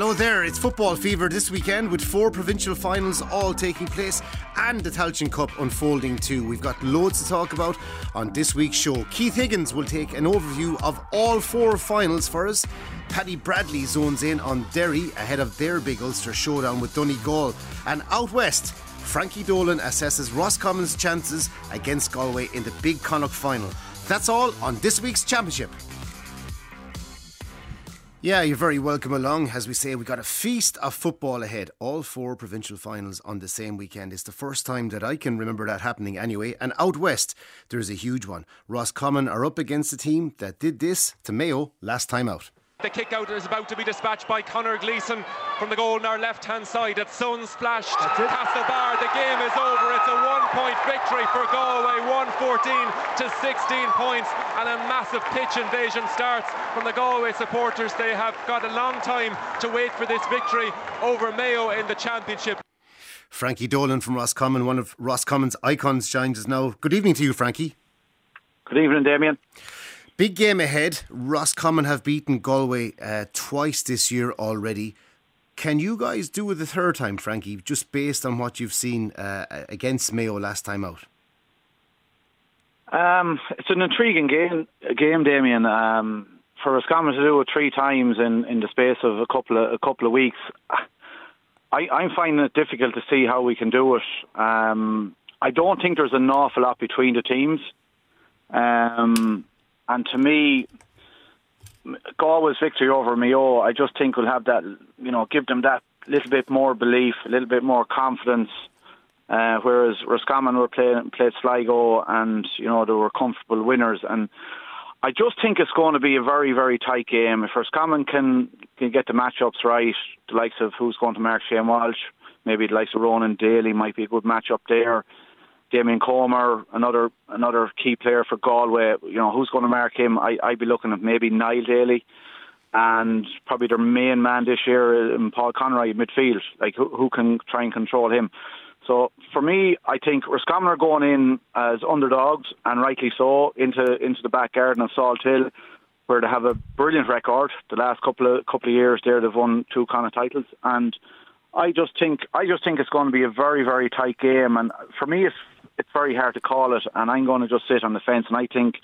Hello there, it's football fever this weekend with four provincial finals all taking place and the Tailteann Cup unfolding too. We've got loads to talk about on this week's show. Keith Higgins will take an overview of all four finals for us. Paddy Bradley zones in on Derry ahead of their big Ulster showdown with Donegal. And out west, Frankie Dolan assesses Roscommon's chances against Galway in the big Connacht final. That's all on this week's championship. Yeah, you're very welcome along. As we say, we got a feast of football ahead. All four provincial finals on the same weekend. It's the first time that I can remember that happening anyway. And out west, there's a huge one. Roscommon are up against a team that did this to Mayo last time out. The kick out is about to be dispatched by Connor Gleeson from the goal on our left hand side. It's sun splashed. Castlebar, the game is over. It's a one point victory for Galway, 114 to 16 points. And a massive pitch invasion starts from the Galway supporters. They have got a long time to wait for this victory over Mayo in the championship. Frankie Dolan from Roscommon, one of Roscommon's icons, joins us now. Good evening to you, Frankie. Good evening, Damien. Big game ahead. Roscommon have beaten Galway uh, twice this year already. Can you guys do it the third time, Frankie, just based on what you've seen uh, against Mayo last time out? Um, it's an intriguing game, game Damien. Um, for Roscommon to do it three times in, in the space of a couple of a couple of weeks, I, I'm finding it difficult to see how we can do it. Um, I don't think there's an awful lot between the teams. Um, and to me, Galway's victory over Mayo, I just think will have that, you know, give them that little bit more belief, a little bit more confidence. Uh, whereas Roscommon were playing played Sligo, and you know they were comfortable winners. And I just think it's going to be a very very tight game. If Roscommon can can get the matchups right, the likes of who's going to mark Shane Walsh, maybe the likes of Ronan Daly might be a good matchup there. Damien Comer, another another key player for Galway. You know who's going to mark him? I I'd be looking at maybe Niall Daly, and probably their main man this year, um, Paul Conroy midfield. Like who, who can try and control him? So for me, I think Roscommon are going in as underdogs, and rightly so, into into the back garden of Salthill, where they have a brilliant record. The last couple of couple of years, there they've won two kind of titles, and I just think I just think it's going to be a very very tight game. And for me, it's it's very hard to call it, and I'm going to just sit on the fence. And I think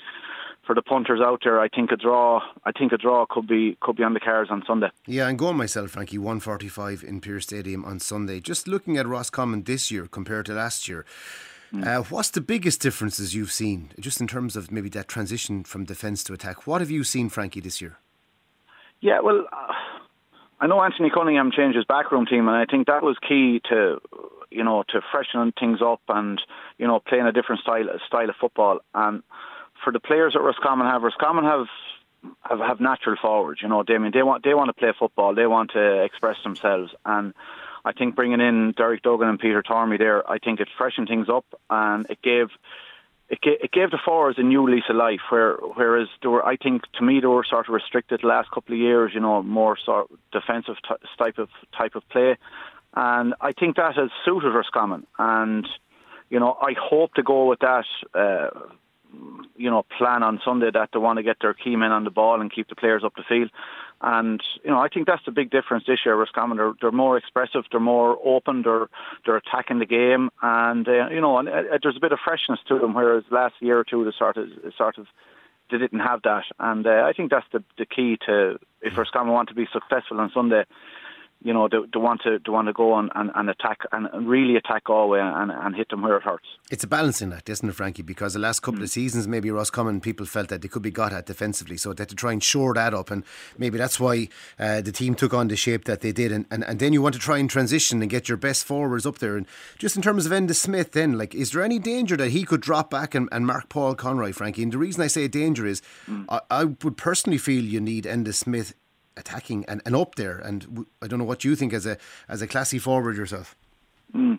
for the punters out there, I think a draw. I think a draw could be could be on the cards on Sunday. Yeah, I'm going myself, Frankie. 145 in Pearse Stadium on Sunday. Just looking at Roscommon this year compared to last year. Mm. Uh, what's the biggest differences you've seen, just in terms of maybe that transition from defence to attack? What have you seen, Frankie, this year? Yeah, well, uh, I know Anthony Cunningham changed his backroom team, and I think that was key to you know, to freshening things up and, you know, playing a different style style of football. And for the players that Roscommon have, Roscommon have have, have natural forwards. You know, they they want they want to play football. They want to express themselves. And I think bringing in Derek Duggan and Peter Tormey there, I think it freshened things up and it gave. It gave, the forwards a new lease of life. Where, whereas they were, I think, to me, they were sort of restricted the last couple of years. You know, more sort of defensive type of type of play. And I think that has suited Roscommon. And, you know, I hope to go with that, uh, you know, plan on Sunday that they want to get their key men on the ball and keep the players up the field. And, you know, I think that's the big difference this year, Roscommon. They're, they're more expressive, they're more open, they're, they're attacking the game. And, uh, you know, and, uh, there's a bit of freshness to them, whereas last year or two, they sort of, sort of they didn't have that. And uh, I think that's the, the key to, if Roscommon want to be successful on Sunday, you know, they, they want to they want to go on and, and attack and really attack Galway and, and hit them where it hurts. It's a balancing act, isn't it, Frankie? Because the last couple mm. of seasons, maybe Roscommon people felt that they could be got at defensively, so they had to try and shore that up, and maybe that's why uh, the team took on the shape that they did. And, and, and then you want to try and transition and get your best forwards up there. And just in terms of Enda Smith, then, like, is there any danger that he could drop back and, and mark Paul Conroy, Frankie? And the reason I say danger is, mm. I, I would personally feel you need Enda Smith attacking and, and up there. And I don't know what you think as a as a classy forward yourself. Mm.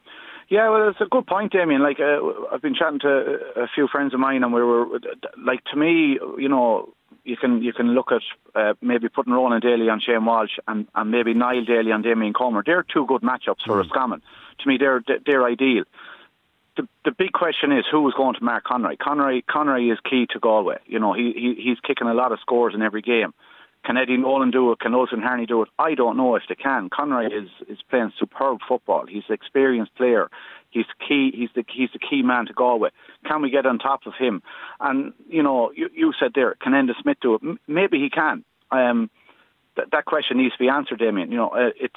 Yeah, well, it's a good point, Damien. Like uh, I've been chatting to a few friends of mine, and we were like, to me, you know, you can you can look at uh, maybe putting Ronan Daly on Shane Walsh and, and maybe Niall Daly on Damien Comer. They're two good matchups for mm. Roscommon. To me, they're they're ideal. The, the big question is who is going to mark Conroy. Conroy Conroy is key to Galway. You know, he, he he's kicking a lot of scores in every game Can Eddie Nolan do it? Can Ultan Harney do it? I don't know if they can. Conroy is is playing superb football. He's an experienced player. He's key. He's the he's the key man to Galway. Can we get on top of him? And you know, you, you said there, can Enda Smith do it? M- maybe he can. Um, th- that question needs to be answered, Damien. You know, uh, it's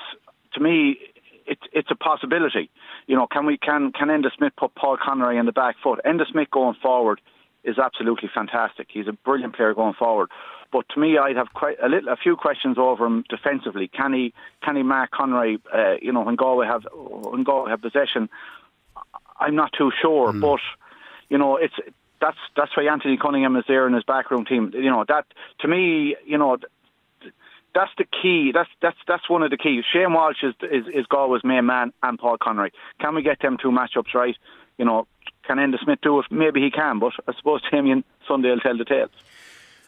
to me, it's it's a possibility. You know, can we can can Enda Smith put Paul Conroy in the back foot? Enda Smith going forward is absolutely fantastic. He's a brilliant player going forward. But to me, I'd have quite a little, a few questions over him defensively. Can he can he mark Conroy? Uh, you know, when Galway have when Galway have possession, I'm not too sure. Mm. But you know, it's that's that's why Anthony Cunningham is there in his backroom team. You know, that to me, you know, that's the key. That's that's that's one of the keys. Shane Walsh is is, is Galway's main man, and Paul Conroy. Can we get them two matchups right? You know, can Enda Smith do it? Maybe he can, but I suppose Damien Sunday will tell the tale.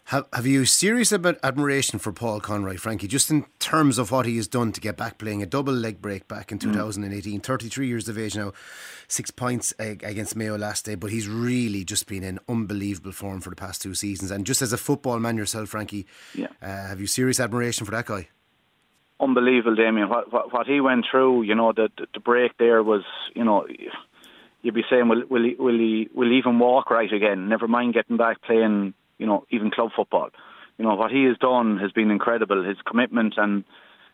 Have, have you serious about admiration for Paul Conroy, Frankie, just in terms of what he has done to get back playing a double leg break back in 2018? Mm. 33 years of age now, six points against Mayo last day, but he's really just been in unbelievable form for the past two seasons. And just as a football man yourself, Frankie, yeah. Uh, have you serious admiration for that guy? Unbelievable, Damien. What, what, what he went through, you know, the, the, the break there was, you know, you'd be saying, will, will, he, will, he, will he even walk right again? Never mind getting back playing you know, even club football. You know, what he has done has been incredible. His commitment and,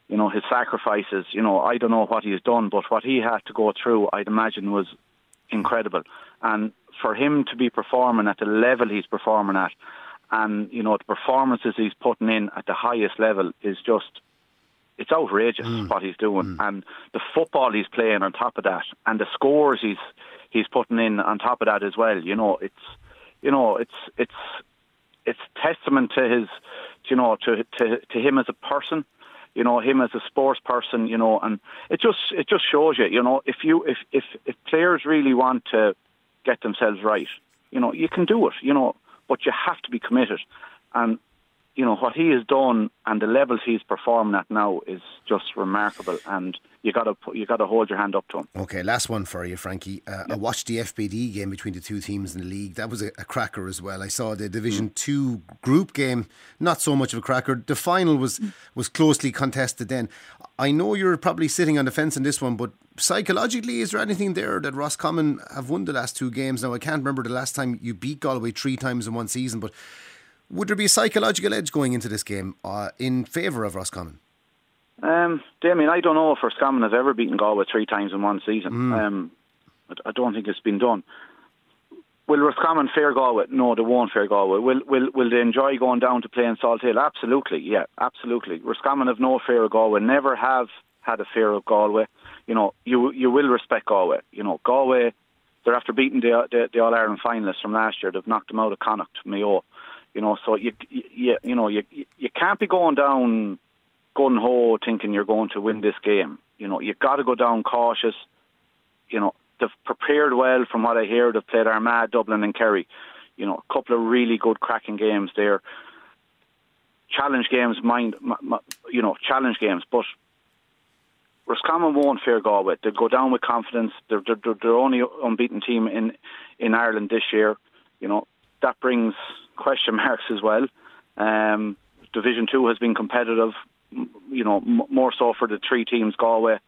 you know, his sacrifices, you know, I don't know what he has done, but what he had to go through, I'd imagine, was incredible. And for him to be performing at the level he's performing at, and, you know, the performances he's putting in at the highest level is just, it's outrageous mm. what he's doing. Mm. And the football he's playing on top of that, and the scores he's, he's putting in on top of that as well, you know, it's, you know, it's, it's, it's testament to his, you know, to to to him as a person, you know, him as a sports person, you know, and it just it just shows you, you know, if you if if if players really want to get themselves right, you know, you can do it, you know, but you have to be committed, and you know what he has done and the levels he's performing at now is just remarkable and you got to you got to hold your hand up to him. Okay, last one for you, Frankie. Uh. I watched the FBD game between the two teams in the league. That was a, a cracker as well. I saw the Division mm. Two group game, not so much of a cracker. The final was mm. was closely contested. Then I know you're probably sitting on the fence in this one, but psychologically, is there anything there that Roscommon have won the last two games? Now I can't remember the last time you beat Galway three times in one season, but would there be a psychological edge going into this game uh, in favour of Roscommon? Um, Damien, I don't know if Roscommon has ever beaten Galway three times in one season. Mm. Um, I don't think it's been done. Will Roscommon fair Galway? No, they won't fair Galway. Will will will they enjoy going down to play in Salthill? Absolutely, yeah, absolutely. Roscommon have no fear of Galway. Never have had a fear of Galway. You know, you you will respect Galway. You know, Galway. They're after beating the the, the All Ireland finalists from last year. They've knocked them out of Connacht, Mayo. You know, so you you you know you you can't be going down gun ho thinking you're going to win this game. You know, you've got to go down cautious. You know, they've prepared well from what I hear. They've played Armagh, Dublin, and Kerry. You know, a couple of really good cracking games there. Challenge games, mind, you know, challenge games. But Roscommon won't fear Galway. They'll go down with confidence. They're, they're, they're only unbeaten team in in Ireland this year. You know, that brings question marks as well. Um, Division Two has been competitive you know, m- more so for the three teams, Galway,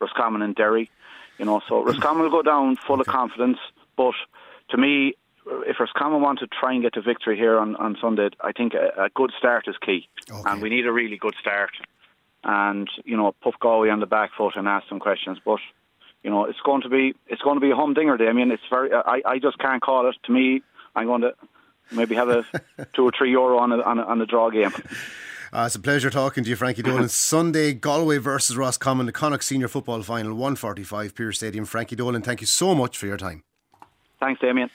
Roscommon and Derry. You know, so Roscommon will go down full of confidence, but to me, if Roscommon want to try and get the victory here on, on Sunday, I think a, a good start is key, okay. and we need a really good start. And you know, puff Galway on the back foot and ask some questions. But you know, it's going to be it's going to be a humdinger day. I mean, it's very. I, I just can't call it. To me, I'm going to maybe have a two or three euro on a, on a, on a draw game. Uh, it's a pleasure talking to you, Frankie Dolan. Sunday, Galway versus Roscommon, the Connacht Senior Football Final, 145 Pearse Stadium. Frankie Dolan, thank you so much for your time. Thanks, Damien.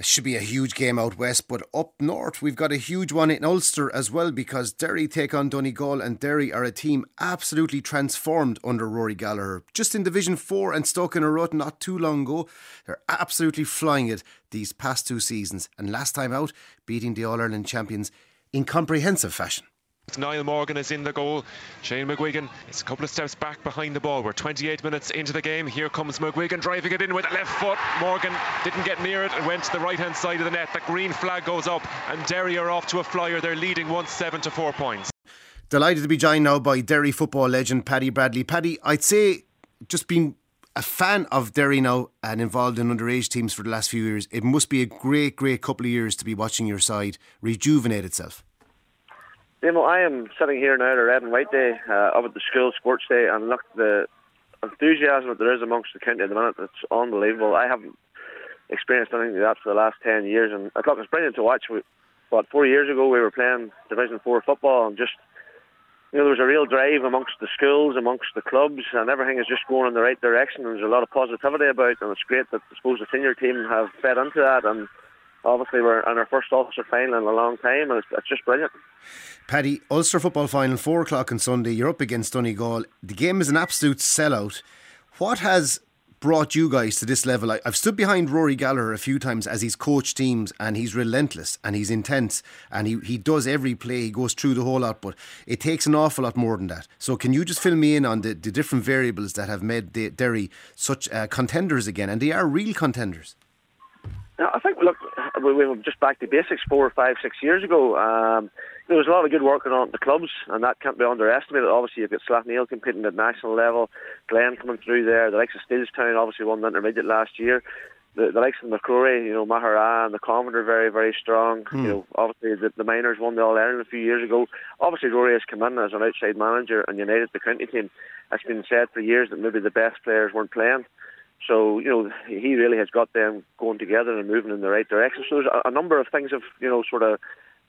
It should be a huge game out west, but up north we've got a huge one in Ulster as well because Derry take on Donegal and Derry are a team absolutely transformed under Rory Gallagher. Just in Division 4 and stuck in a rut not too long ago, they're absolutely flying it these past two seasons and last time out beating the All Ireland champions in comprehensive fashion. Niall Morgan is in the goal. Shane McGuigan is a couple of steps back behind the ball. We're 28 minutes into the game. Here comes McGuigan driving it in with the left foot. Morgan didn't get near it and went to the right hand side of the net. The green flag goes up and Derry are off to a flyer. They're leading 1 7 to 4 points. Delighted to be joined now by Derry football legend Paddy Bradley. Paddy, I'd say just being a fan of Derry now and involved in underage teams for the last few years, it must be a great, great couple of years to be watching your side rejuvenate itself. Know, I am sitting here now at a red and white day uh, up at the school sports day, and look, the enthusiasm that there is amongst the county at the minute, it's unbelievable. I haven't experienced anything like that for the last 10 years, and I thought it was brilliant to watch. But four years ago, we were playing Division 4 football, and just you know, there was a real drive amongst the schools, amongst the clubs, and everything is just going in the right direction. And there's a lot of positivity about, and it's great that I suppose the senior team have fed into that. And obviously, we're on our first Ulster final in a long time, and it's, it's just brilliant. Paddy, Ulster football final, four o'clock on Sunday. You're up against Donegal. The game is an absolute sellout. What has brought you guys to this level? I, have stood behind Rory Gallagher a few times as he's coached teams and he's relentless and he's intense and he, he does every play, he goes through the whole lot, but it takes an awful lot more than that. So, can you just fill me in on the, the different variables that have made Derry such uh, contenders again? And they are real contenders. I think, look, we were just back to basics four, five, six years ago. Um, there was a lot of good work on the clubs, and that can't be underestimated. Obviously, you've got Slaughtneil competing at national level, Glen coming through there, the likes of Steelstown obviously won the intermediate last year. The, the likes of McCrory, you know, Maghera and the Convent are very, very strong. Mm. You know, obviously the, the minors won the All Ireland a few years ago. Obviously, Rory has come in as an outside manager and united the county team. It's been said for years that maybe the best players weren't playing. So you know he really has got them going together and moving in the right direction. So there's a, a number of things have you know sort of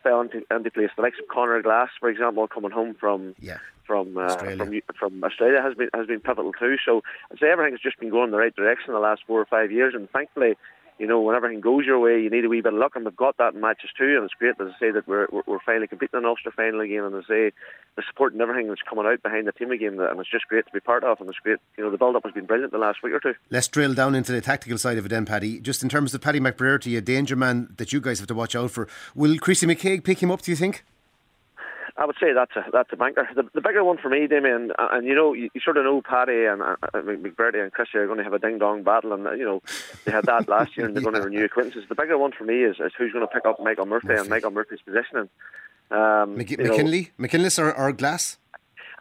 fell into, into place. The likes of Conor Glass, for example, coming home from yeah. from uh, from from Australia has been has been pivotal too. So I'd say everything's just been going in the right direction the last four or five years, and thankfully you know, when everything goes your way, you need a wee bit of luck, and we've got that in matches too. And it's great, as I say, that we're we're finally competing in Ulster final again, and as I say, the support and everything that's coming out behind the team again, and it's just great to be part of, and it's great. You know, the build-up has been brilliant the last week or two. Let's drill down into the tactical side of it then, Paddy. Just in terms of Paddy McBrearty, a danger man that you guys have to watch out for. Will Chrissy McKaigue pick him up? Do you think? I would say that's a that's a banker. The, the bigger one for me, Damien, and, and you know, you, you, sort of know Paddy and uh, uh McBrearty and Chrissy are going to have a ding dong battle, and uh, you know they had that last year, and they're yeah. going to renew acquaintances. The bigger one for me is, is who's going to pick up Michael Murphy, Murphy. and Michael Murphy's positioning. Um, McKinless, McKinless, or, or Glass?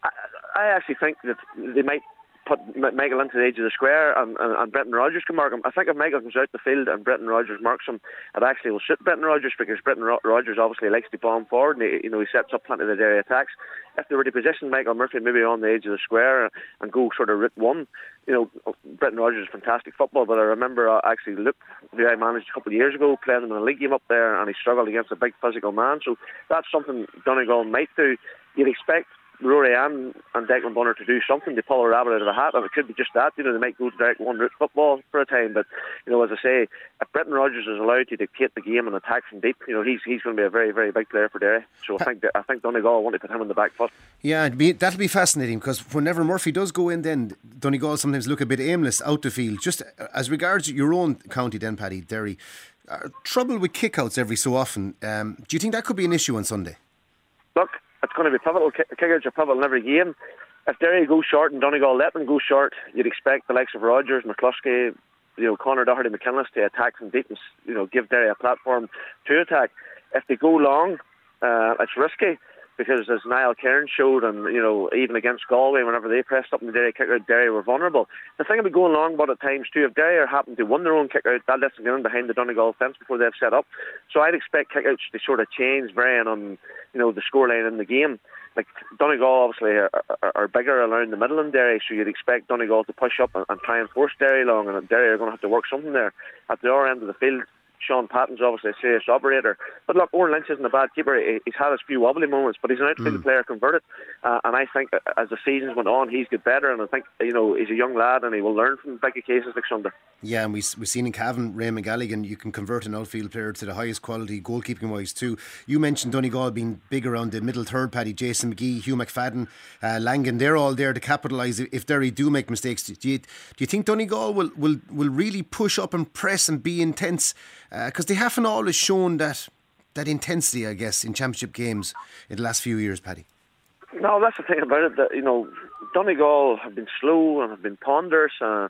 I, I actually think that they might put Michael into the edge of the square and, and, and Brendan Rogers can mark him. I think if Michael comes out the field and Brendan Rogers marks him, it actually will suit Brendan Rogers because Brendan Rogers obviously likes to bomb forward and he, you know he sets up plenty of the area attacks. If they were to position Michael Murphy maybe on the edge of the square and go sort of route one, you know, Brendan Rogers is fantastic football, but I remember uh, actually Luke, who I managed a couple of years ago, playing him in a league game up there and he struggled against a big physical man. So that's something Donegal might do. You'd expect Rory and, and Declan Bonner to do something to pull a rabbit out of a hat, and it could be just that. You know, they might go direct one route football for a time, but you know, as I say, if Brendan Rogers is allowed to dictate the game and attack from deep, you know, he's he's going to be a very very big player for Derry. So I think that, I think Donegal want to put him on the back foot. Yeah, be, that'll be fascinating because whenever Murphy does go in, then Donegal sometimes look a bit aimless out the field. Just as regards your own county, then Paddy Derry, uh, trouble with kickouts every so often. Um, do you think that could be an issue on Sunday? Look, it's going to be pivotal. Kickers are pivotal in every game. If Derry go short and Donegal let them go short, you'd expect the likes of Rogers, McCluskey, you know, Conor Doherty, McKinless to attack from deep and you know give Derry a platform to attack. If they go long, uh, it's risky because as Niall Cairn showed, and you know, even against Galway, whenever they pressed up in the Derry kick out, Derry were vulnerable. The thing about going long, but at times too, if Derry are happen to win their own kick out, that lets them get in behind the Donegal fence before they've set up. So I'd expect kick outs to sort of change varying on you know the scoreline in the game. Like Donegal obviously are, are, are, bigger around the middle in Derry, so you'd expect Donegal to push up and, and try and force Derry long, and Derry are going to have to work something there. At the other end of the field, Shaun Patton's obviously a serious operator. But look, Owen Lynch isn't a bad keeper. He's had his few wobbly moments, but he's an outfield mm. player converted. Uh, and I think as the seasons went on, he's got better. And I think, you know, he's a young lad and he will learn from big occasions like Sunday. Yeah, and we, we've seen in Cavan, Raymond Galligan, you can convert an outfield player to the highest quality, goalkeeping wise, too. You mentioned Donegal being big around the middle third, Paddy, Jason McGee, Hugh McFadden, uh, Langan. They're all there to capitalise if Derry do make mistakes. Do you, do you think Donegal will, will, will really push up and press and be intense? Because uh, they haven't always shown that that intensity, I guess, in championship games in the last few years, Paddy. No, that's the thing about it. That you know, Donegal have been slow and have been ponderous. Uh,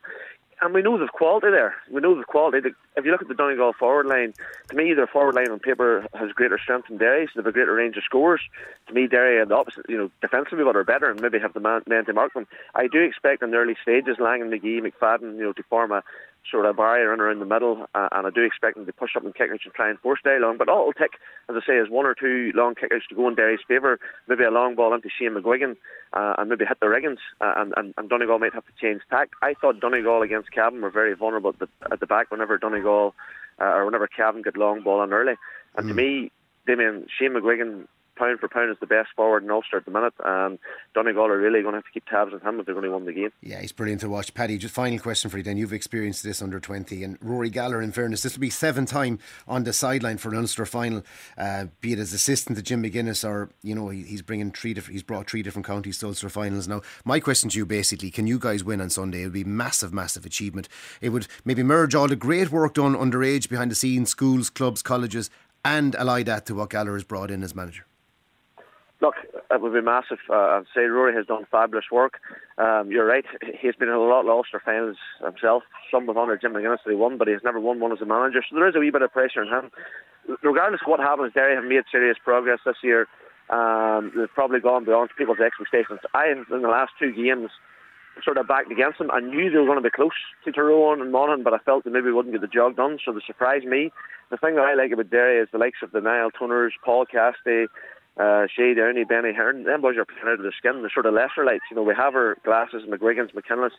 and we know the quality there. We know the quality. If you look at the Donegal forward line, to me, their forward line on paper has greater strength than Derry, so they have a greater range of scores. To me, Derry are the opposite, you know, defensively, but are better and maybe have the man, men to mark them. I do expect in the early stages, Lang and McGee, McFadden, you know, to form a sort of barrier in around the middle, uh, and I do expect them to push up and kick outs and try and force Derry long. But all it'll take, as I say, is one or two long kick outs to go in Derry's favour, maybe a long ball into Shane McGuigan, uh, and maybe hit the riggings, uh, and, and, and Donegal might have to change tack. I thought Donegal against Cavan were very vulnerable at the, at the back whenever Donegal uh, or whenever Cavan got long ball on early. And mm. to me, Damien Shane McGuigan pound for pound is the best forward in Ulster at the minute. And Donegal are really going to have to keep tabs on him if they're going to win the game. Yeah, he's brilliant to watch. Paddy, just final question for you then. You've experienced this under 20, and Rory Gallagher, in fairness, this will be seventh time on the sideline for an Ulster final, uh, be it as assistant to Jim McGuinness or, you know, he, he's bringing three different, he's brought three different counties to Ulster finals. Now, my question to you basically, can you guys win on Sunday? It would be massive, massive achievement. It would maybe merge all the great work done underage behind the scenes, schools, clubs, colleges, and ally that to what Gallagher has brought in as manager. Look, it would be massive. Uh, I'd say Rory has done fabulous work. Um, you're right. He's been in a lot of Ulster finals himself. Some with honour Jim McGuinness that he won, but he's never won one as a manager. So there is a wee bit of pressure on him. Regardless of what happens, Derry have made serious progress this year. Um, they've probably gone beyond people's expectations. I, in the last two games, sort of backed against them. I knew they were going to be close to Tyrone and Monaghan, but I felt they maybe wouldn't get the job done. So they surprised me. The thing that I like about Derry is the likes of the Niall Toners, Paul Cassidy, uh, Shea Downey, Benny Heron, them boys are playing out of the skin. The sort of lesser lights. You know, we have our glasses, McGuigan's, McKinless.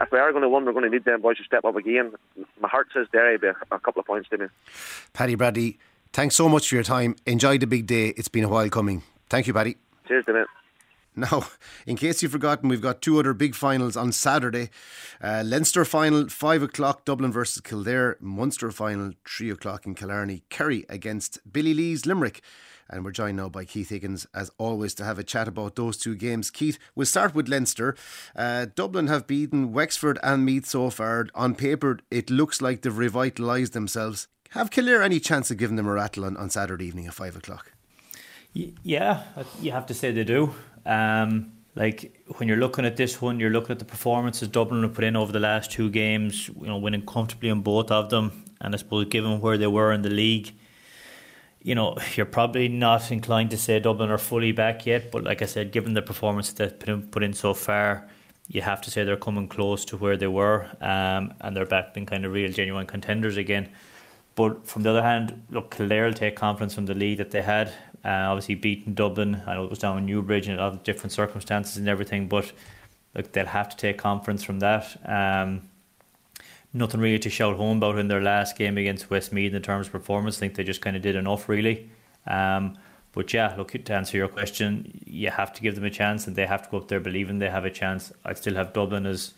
If we are going to win, we're going to need them boys to step up again. My heart says Derry be a, couple of points to me. Paddy Bradley, thanks so much for your time. Enjoy the big day. It's been a while coming. Thank you, Paddy. Cheers, Damien. Now, in case you've forgotten, we've got two other big finals on Saturday. Uh, Leinster final, 5 o'clock, Dublin versus Kildare. Munster final, 3 o'clock in Killarney. Kerry against Billy Lee's Limerick. And we're joined now by Keith Higgins, as always, to have a chat about those two games. Keith, we'll start with Leinster. Uh, Dublin have beaten Wexford and Meath so far. On paper, it looks like they've revitalised themselves. Have Kildare any chance of giving them a rattle on, on Saturday evening at 5 o'clock? Yeah, you have to say they do. Um, like when you're looking at this one, you're looking at the performances Dublin have put in over the last two games. You know, winning comfortably in both of them, and I suppose given where they were in the league, you know, you're probably not inclined to say Dublin are fully back yet, but like I said, given the performance that put in, put in so far, you have to say they're coming close to where they were, um, and they're back being kind of real, genuine contenders again. But from the other hand, look, Kildare will take confidence from the lead that they had. Uh, obviously, beating Dublin, I know it was down in Newbridge and a lot of different circumstances and everything, but look, they'll have to take confidence from that. Um, nothing really to shout home about in their last game against Westmeath in terms of performance. I think they just kind of did enough, really. Um, but yeah, look to answer your question, you have to give them a chance, and they have to go up there believing they have a chance. I'd still have Dublin as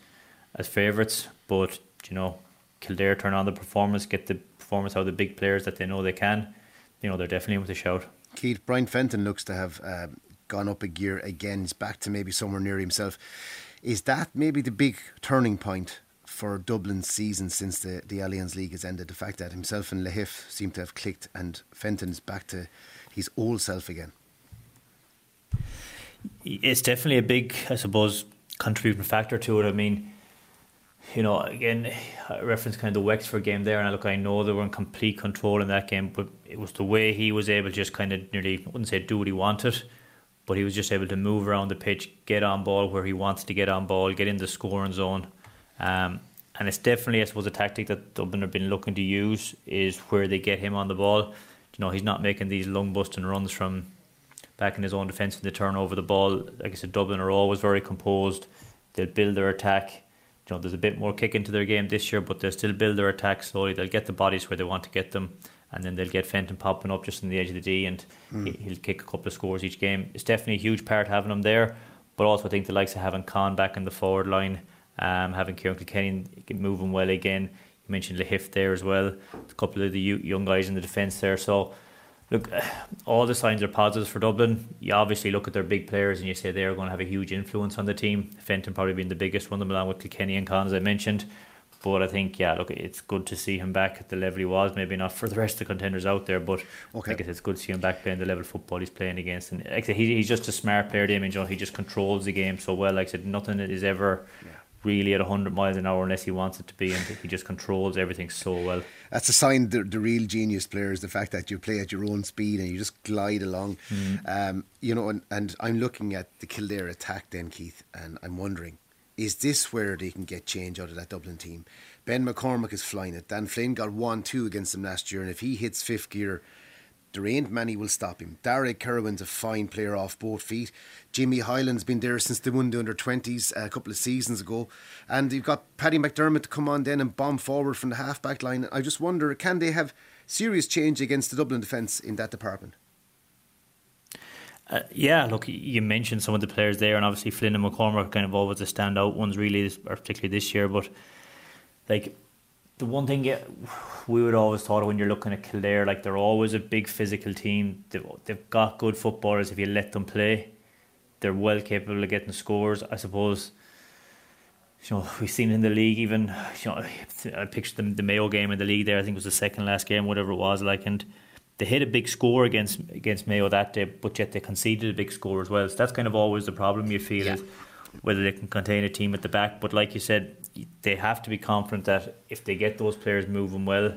as favourites, but you know, Kildare turn on the performance, get the performance out of the big players that they know they can. You know, they're definitely with a shout. Keith Brian Fenton looks to have uh, gone up a gear again. He's back to maybe somewhere near himself. Is that maybe the big turning point for Dublin's season since the, the Allianz League has ended. The fact that himself and Lahiff seem to have clicked and Fenton's back to his old self again. It's definitely a big, I suppose, contributing factor to it. I mean, you know, again, I reference kind of the Wexford game there, and I look, I know they were in complete control in that game, but it was the way he was able to just kind of nearly, I wouldn't say do what he wanted, but he was just able to move around the pitch, get on ball where he wants to get on ball, get in the scoring zone. Um, and it's definitely, I suppose, a tactic that Dublin have been looking to use is where they get him on the ball. You know, he's not making these lung busting runs from back in his own defence when they turn over the ball. Like I said, Dublin are always very composed. They'll build their attack. You know, there's a bit more kick into their game this year, but they'll still build their attack slowly. They'll get the bodies where they want to get them, and then they'll get Fenton popping up just on the edge of the D, and mm. he'll kick a couple of scores each game. It's definitely a huge part having him there, but also I think the likes of having Con back in the forward line um, having Ciarán Kilkenny moving well again. You mentioned Lahiff there as well. A couple of the young guys in the defence there. So, look, all the signs are positive for Dublin. You obviously look at their big players and you say they are going to have a huge influence on the team. Fenton probably being the biggest one of them, along with Kilkenny and Con, as I mentioned. But I think, yeah, look, it's good to see him back at the level he was. Maybe not for the rest of the contenders out there, but okay. I guess it's good to see him back playing the level of football he's playing against. And like I said, he, he's just a smart player, Damien John. He just controls the game so well. Like I said, nothing is ever really at 100 miles an hour unless he wants it to be, and he just controls everything so well. That's a sign the, the real genius players, the fact that you play at your own speed and you just glide along. Mm. Um, you know, and, and I'm looking at the Kildare attack then, Keith, and I'm wondering, is this where they can get change out of that Dublin team? Ben McCormack is flying it. Dan Flynn got 1 2 against them last year, and if he hits fifth gear, there ain't many will stop him. Darragh Kirwan's a fine player off both feet. Jimmy Hyland's been there since they won the under 20s a couple of seasons ago. And you've got Paddy McDermott to come on then and bomb forward from the half back line. I just wonder can they have serious change against the Dublin defence in that department? Uh, yeah, look, you mentioned some of the players there, and obviously Flynn and McCormack are kind of always the standout ones, really, particularly this year. But like the one thing we would always thought of when you're looking at Kildare, like they're always a big physical team. They've, they've got good footballers if you let them play. They're well capable of getting scores. I suppose. You know, we've seen in the league even. You know, I pictured the, the Mayo game in the league there. I think it was the second last game, whatever it was. Like, and they hit a big score against against Mayo that day, but yet they conceded a big score as well. So that's kind of always the problem you feel yeah. is whether they can contain a team at the back. But like you said, they have to be confident that if they get those players moving well,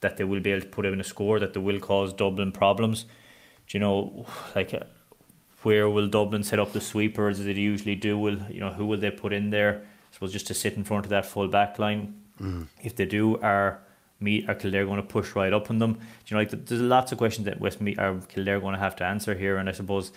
that they will be able to put in a score that they will cause Dublin problems. Do you know, like uh, where will Dublin set up the sweepers as they usually do? Will you know who will they put in there? I suppose just to sit in front of that full back line. Mm. If they do, are meet are Kildare going to push right up on them? Do you know, like there's lots of questions that Westmeath are Kildare going to have to answer here, and I suppose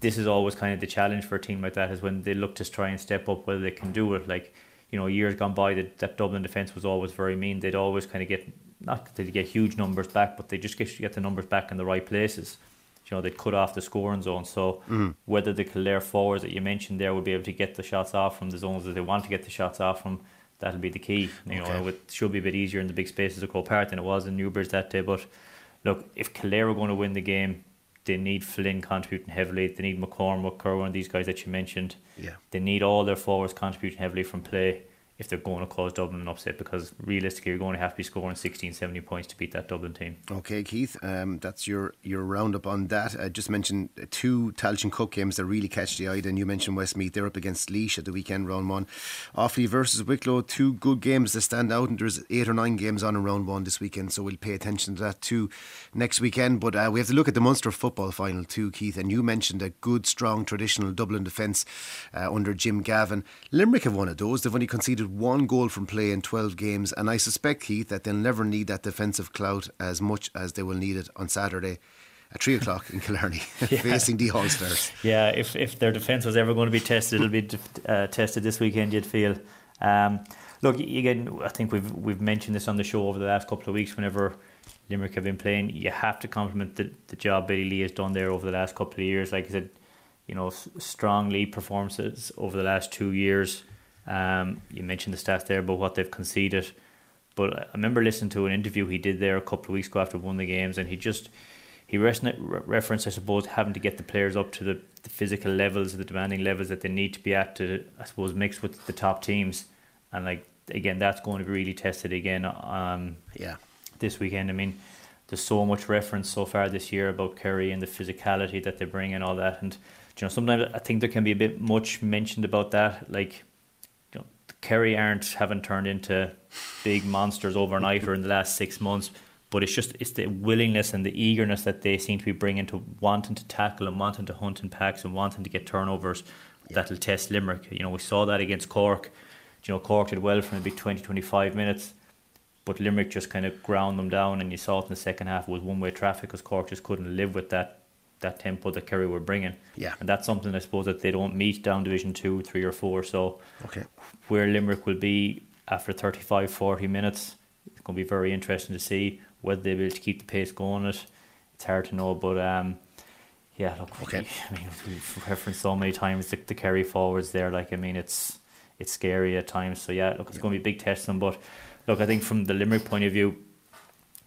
this is always kind of the challenge for a team like that is when they look to try and step up whether they can do it. Like you know, years gone by, that, that Dublin defence was always very mean. They'd always kind of get not that they get huge numbers back, but they just get get the numbers back in the right places. You know, they'd cut off the scoring zone. So mm. whether the Kildare forwards that you mentioned there would be able to get the shots off from the zones that they want to get the shots off from, that'll be the key. You okay. know, it should be a bit easier in the big spaces of Croke Park than it was in Newbridge that day. But look, if Kildare are going to win the game, they need Flynn contributing heavily. They need McCormack, Kirwan, these guys that you mentioned. Yeah. They need all their forwards contributing heavily from play if they're going to cause Dublin an upset because realistically you're going to have to be scoring 16, 17 points to beat that Dublin team. Okay, Keith, um, that's your, your roundup on that. I just mentioned two Tailteann Cup games that really catch the eye. And you mentioned Westmeath, they're up against Laois at the weekend, round one. Offaly versus Wicklow, two good games that stand out, and there's eight or nine games on in round one this weekend, so we'll pay attention to that too next weekend. But uh, we have to look at the Munster football final too, Keith. And you mentioned a good, strong, traditional Dublin defence uh, under Jim Gavin. Limerick have one of those. They've only conceded one goal from play in 12 games, and I suspect, Keith, that they'll never need that defensive clout as much as they will need it on Saturday at three o'clock in Killarney, yeah. facing the All Stars. Yeah, if if their defence was ever going to be tested, it'll be uh, tested this weekend. You'd feel. Um, look, again, I think we've we've mentioned this on the show over the last couple of weeks. Whenever Limerick have been playing, you have to compliment the, the job Billy Lee has done there over the last couple of years. Like I said, you know, strong lead performances over the last two years. Um, you mentioned the stats there about what they've conceded, but I remember listening to an interview he did there a couple of weeks ago after one of the games, and he just he referenced, I suppose, having to get the players up to the, the physical levels, the demanding levels that they need to be at to, I suppose, mix with the top teams, and like again, that's going to be really tested again. Um, yeah, this weekend. I mean, there's so much reference so far this year about Kerry and the physicality that they bring and all that, and you know, sometimes I think there can be a bit much mentioned about that, like Kerry aren't haven't turned into big monsters overnight or in the last six months, but it's just it's the willingness and the eagerness that they seem to be bringing to wanting to tackle and wanting to hunt in packs and wanting to get turnovers yeah. that'll test Limerick. You know, we saw that against Cork. You know, Cork did well for maybe 20, 25 minutes, but Limerick just kind of ground them down, and you saw it in the second half. It was one way traffic because Cork just couldn't live with that that tempo that Kerry were bringing. Yeah. And that's something I suppose that they don't meet down Division 2, 3 or 4. So okay. where Limerick will be after 35, 40 minutes, it's going to be very interesting to see whether they'll be able to keep the pace going. It It's hard to know, but um, yeah, look, okay. I mean, we've referenced so many times the, the Kerry forwards there. Like, I mean, it's it's scary at times. So yeah, look, it's yeah. going to be a big test them. But look, I think from the Limerick point of view,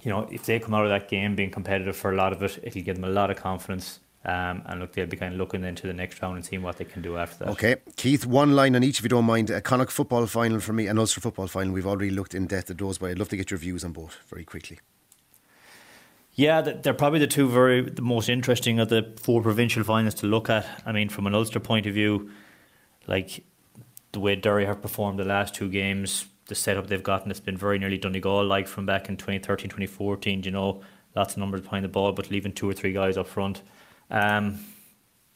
you know, if they come out of that game being competitive for a lot of it, it'll give them a lot of confidence. Um, and look, they'll be kind of looking into the next round and seeing what they can do after that. Okay, Keith, one line on each, if you don't mind. A Connacht football final for me, an Ulster football final. We've already looked in depth at those, but I'd love to get your views on both very quickly. Yeah, they're probably the two very the most interesting of the four provincial finals to look at. I mean, from an Ulster point of view, like the way Derry have performed the last two games, the setup they've gotten, it's been very nearly Donegal like from back in 2013, 2014. You know, lots of numbers behind the ball, but leaving two or three guys up front. Um,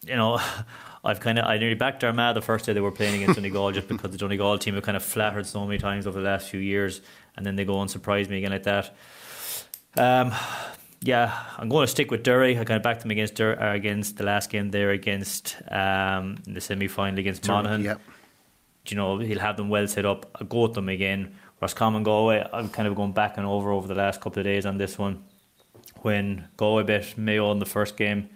you know, I've kind of I nearly backed Armagh the first day they were playing against Donegal just because the Donegal team have kind of flattered so many times over the last few years, and then they go and surprise me again like that. Um, yeah, I'm going to stick with Derry. I kind of backed them against Dur- uh, against the last game there against um, the semi final against Monaghan. Yep. You know, he'll have them well set up. I'll go with them again. Roscommon Galway, I'm kind of going back and over over the last couple of days on this one. When Galway bet Mayo in the first game,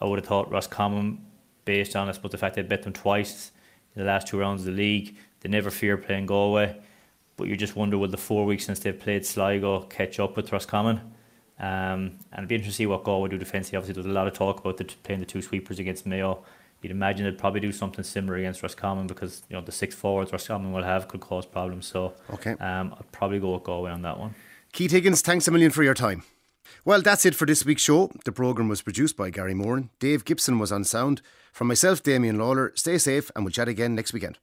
I would have thought Roscommon, based on I suppose the fact they bet them twice in the last two rounds of the league, they never fear playing Galway. But you just wonder will the four weeks since they've played Sligo catch up with Roscommon? Um, and it'd be interesting to see what Galway do defensively. Obviously, there's a lot of talk about the, playing the two sweepers against Mayo. You'd imagine they'd probably do something similar against Roscommon because you know the six forwards Roscommon will have could cause problems. So okay, um, I'd probably go with Galway on that one. Keith Higgins, thanks a million for your time. Well, that's it for this week's show. The programme was produced by Gary Moran. Dave Gibson was on sound. From myself, Damien Lawler, stay safe and we'll chat again next weekend.